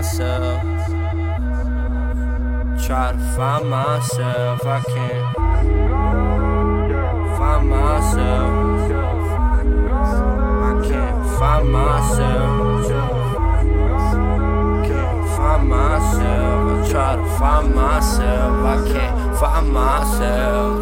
myself. Try to find myself, I can't find myself. I can't find myself. Can't find myself. I try to find myself. I can't find myself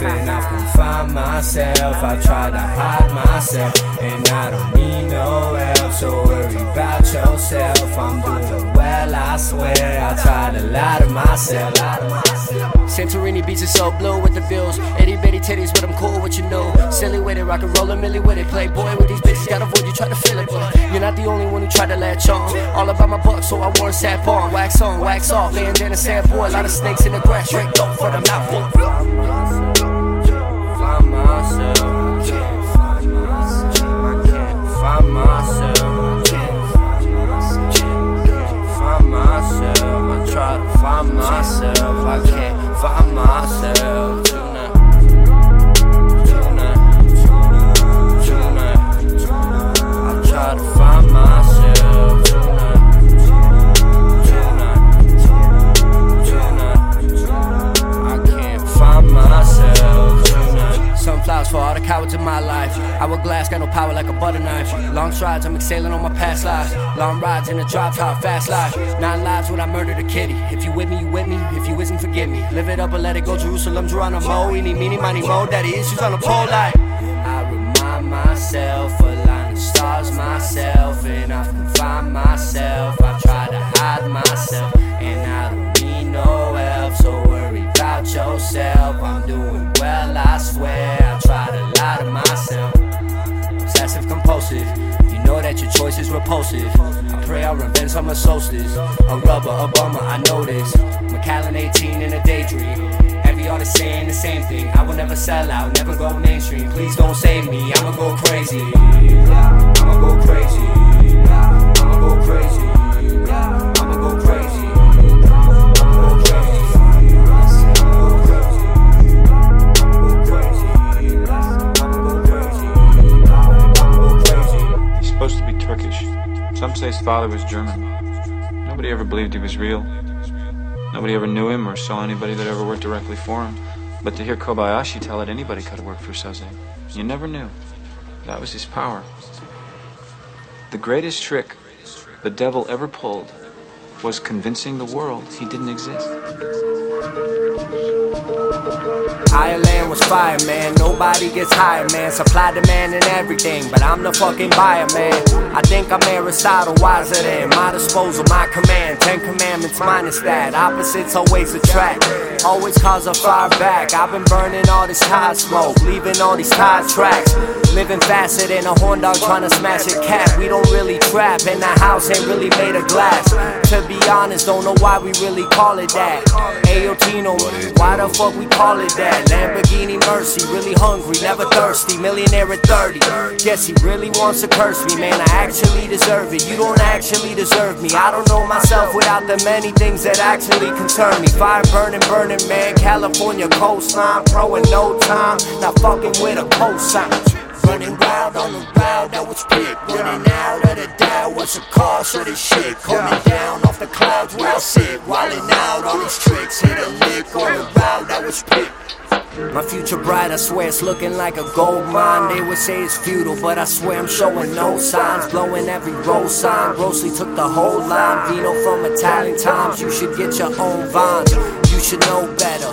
And I can find myself. I try to hide myself. And I don't need no help. So worry about yourself. I'm doing well, I swear. I try to lie to myself. Lie to myself. Santorini beach is so blue with the views. Itty bitty titties, but I'm cool with you know. Silly with it, rock and roll, milli with it. Playboy with these bitches, gotta void, you try to feel it, but you're not the only one who tried to latch on. All about my buck, so I wore a sap on. Wax on, wax off, laying in a sand boy. A lot of snakes in the grass, straight up for the mouth. Power like a butter knife. Long strides, I'm exhaling on my past lives. Long rides in a drop top, fast life. Nine lives when I murdered a kitty. If you with me, you with me. If you isn't, forgive me. Live it up or let it go. Jerusalem, Geronimo. Eeny, meeny, miny, mo. Daddy issues on the pole like. I remind myself, align the stars myself, and I can find myself. I try to hide myself, and I don't need no help. So worry about yourself. I'm doing well, I swear. I try to lie to myself. Compulsive. You know that your choice is repulsive. I pray I'll revenge my solstice. A rubber, a bummer, I know this. McAllen 18 in a daydream. Every artist saying the same thing. I will never sell out, never go mainstream. Please don't save me, I'ma go crazy. I'ma go crazy. Some say his father was German. Nobody ever believed he was real. Nobody ever knew him or saw anybody that ever worked directly for him. But to hear Kobayashi tell it anybody could have worked for Soze, you never knew. That was his power. The greatest trick the devil ever pulled was convincing the world he didn't exist. Ireland was fire, man. Nobody gets higher, man. Supply, demand, and everything. But I'm the fucking buyer, man. I think I'm Aristotle, wiser than my disposal, my command. Ten commandments minus that. Opposites always attract. Always cause a fire back. I've been burning all this tire smoke, leaving all these tire tracks. Living faster than a horn dog trying to smash a cat. We don't really trap, and the house ain't really made of glass. To be honest, don't know why we really call it that. Ayo Tino, why the fuck we call it that? Lamborghini Mercy, really hungry, never thirsty. Millionaire at 30. Guess he really wants to curse me, man. I actually deserve it. You don't actually deserve me. I don't know myself without the many things that actually concern me. Fire burning, burning, man. California coastline, pro in no time. Not fucking with a cosign. Running wild on the route that was picked. Running out of the dial, what's the cost of this shit? Coming down off the clouds where I sit. Wilding out on these tricks. Hit a lick on the route that was picked. Thank you. My future bright, I swear it's looking like a gold mine. They would say it's futile, but I swear I'm showing no signs. Blowing every road sign. Grossly took the whole line. Vino from Italian times. You should get your own vines. You should know better.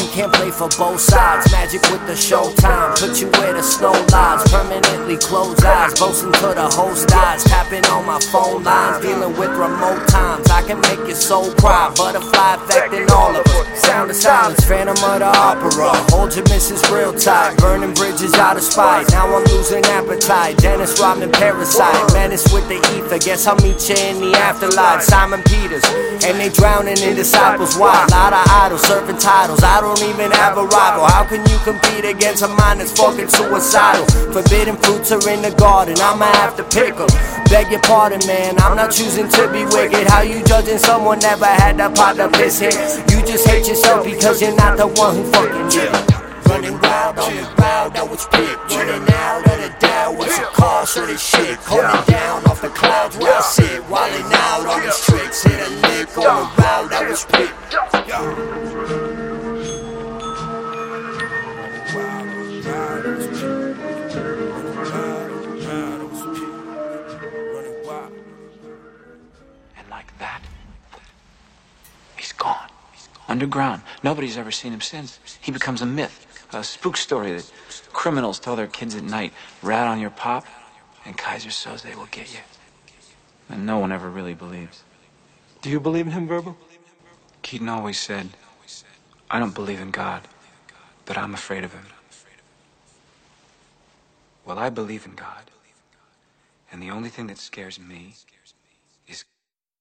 You can't play for both sides. Magic with the showtime. Put you where the snow lies. Permanently close eyes. Boasting to the host eyes. Tapping on my phone lines. Dealing with remote times. I I can make your soul cry. Butterfly affecting all of us. Sound of silence, phantom of the opera. Hold your missus real tight. Burning bridges out of spite. Now I'm losing appetite. Dennis Rodman parasite. Menace with the ether. Guess I'll meet you in the afterlife. Simon Peters. And they drowning in disciples. Why? Lot of idols serving titles. I don't even have a rival. How can you compete against a mind that's fucking suicidal? Forbidden fruits are in the garden. I'ma have to pick them. Beg your pardon, man. I'm not choosing to be wicked. How you judging someone never had to pot the piss hit? You just hate yourself because you're not the one who fucking did it. Running wild on the crowd that was picked. Running out of the down was a car, so this shit. Coming down off the clouds where I sit. Wilding out on these tricks. Hit a lick on the route that was picked. And like that, he's gone. Underground. Nobody's ever seen him since. He becomes a myth, a spook story that criminals tell their kids at night. Rat on your pop, and Keyser Soze they will get you. And no one ever really believes. Do you believe in him, Verbal? Keaton always said, I don't believe in God, but I'm afraid of him. Well, I believe in God. And the only thing that scares me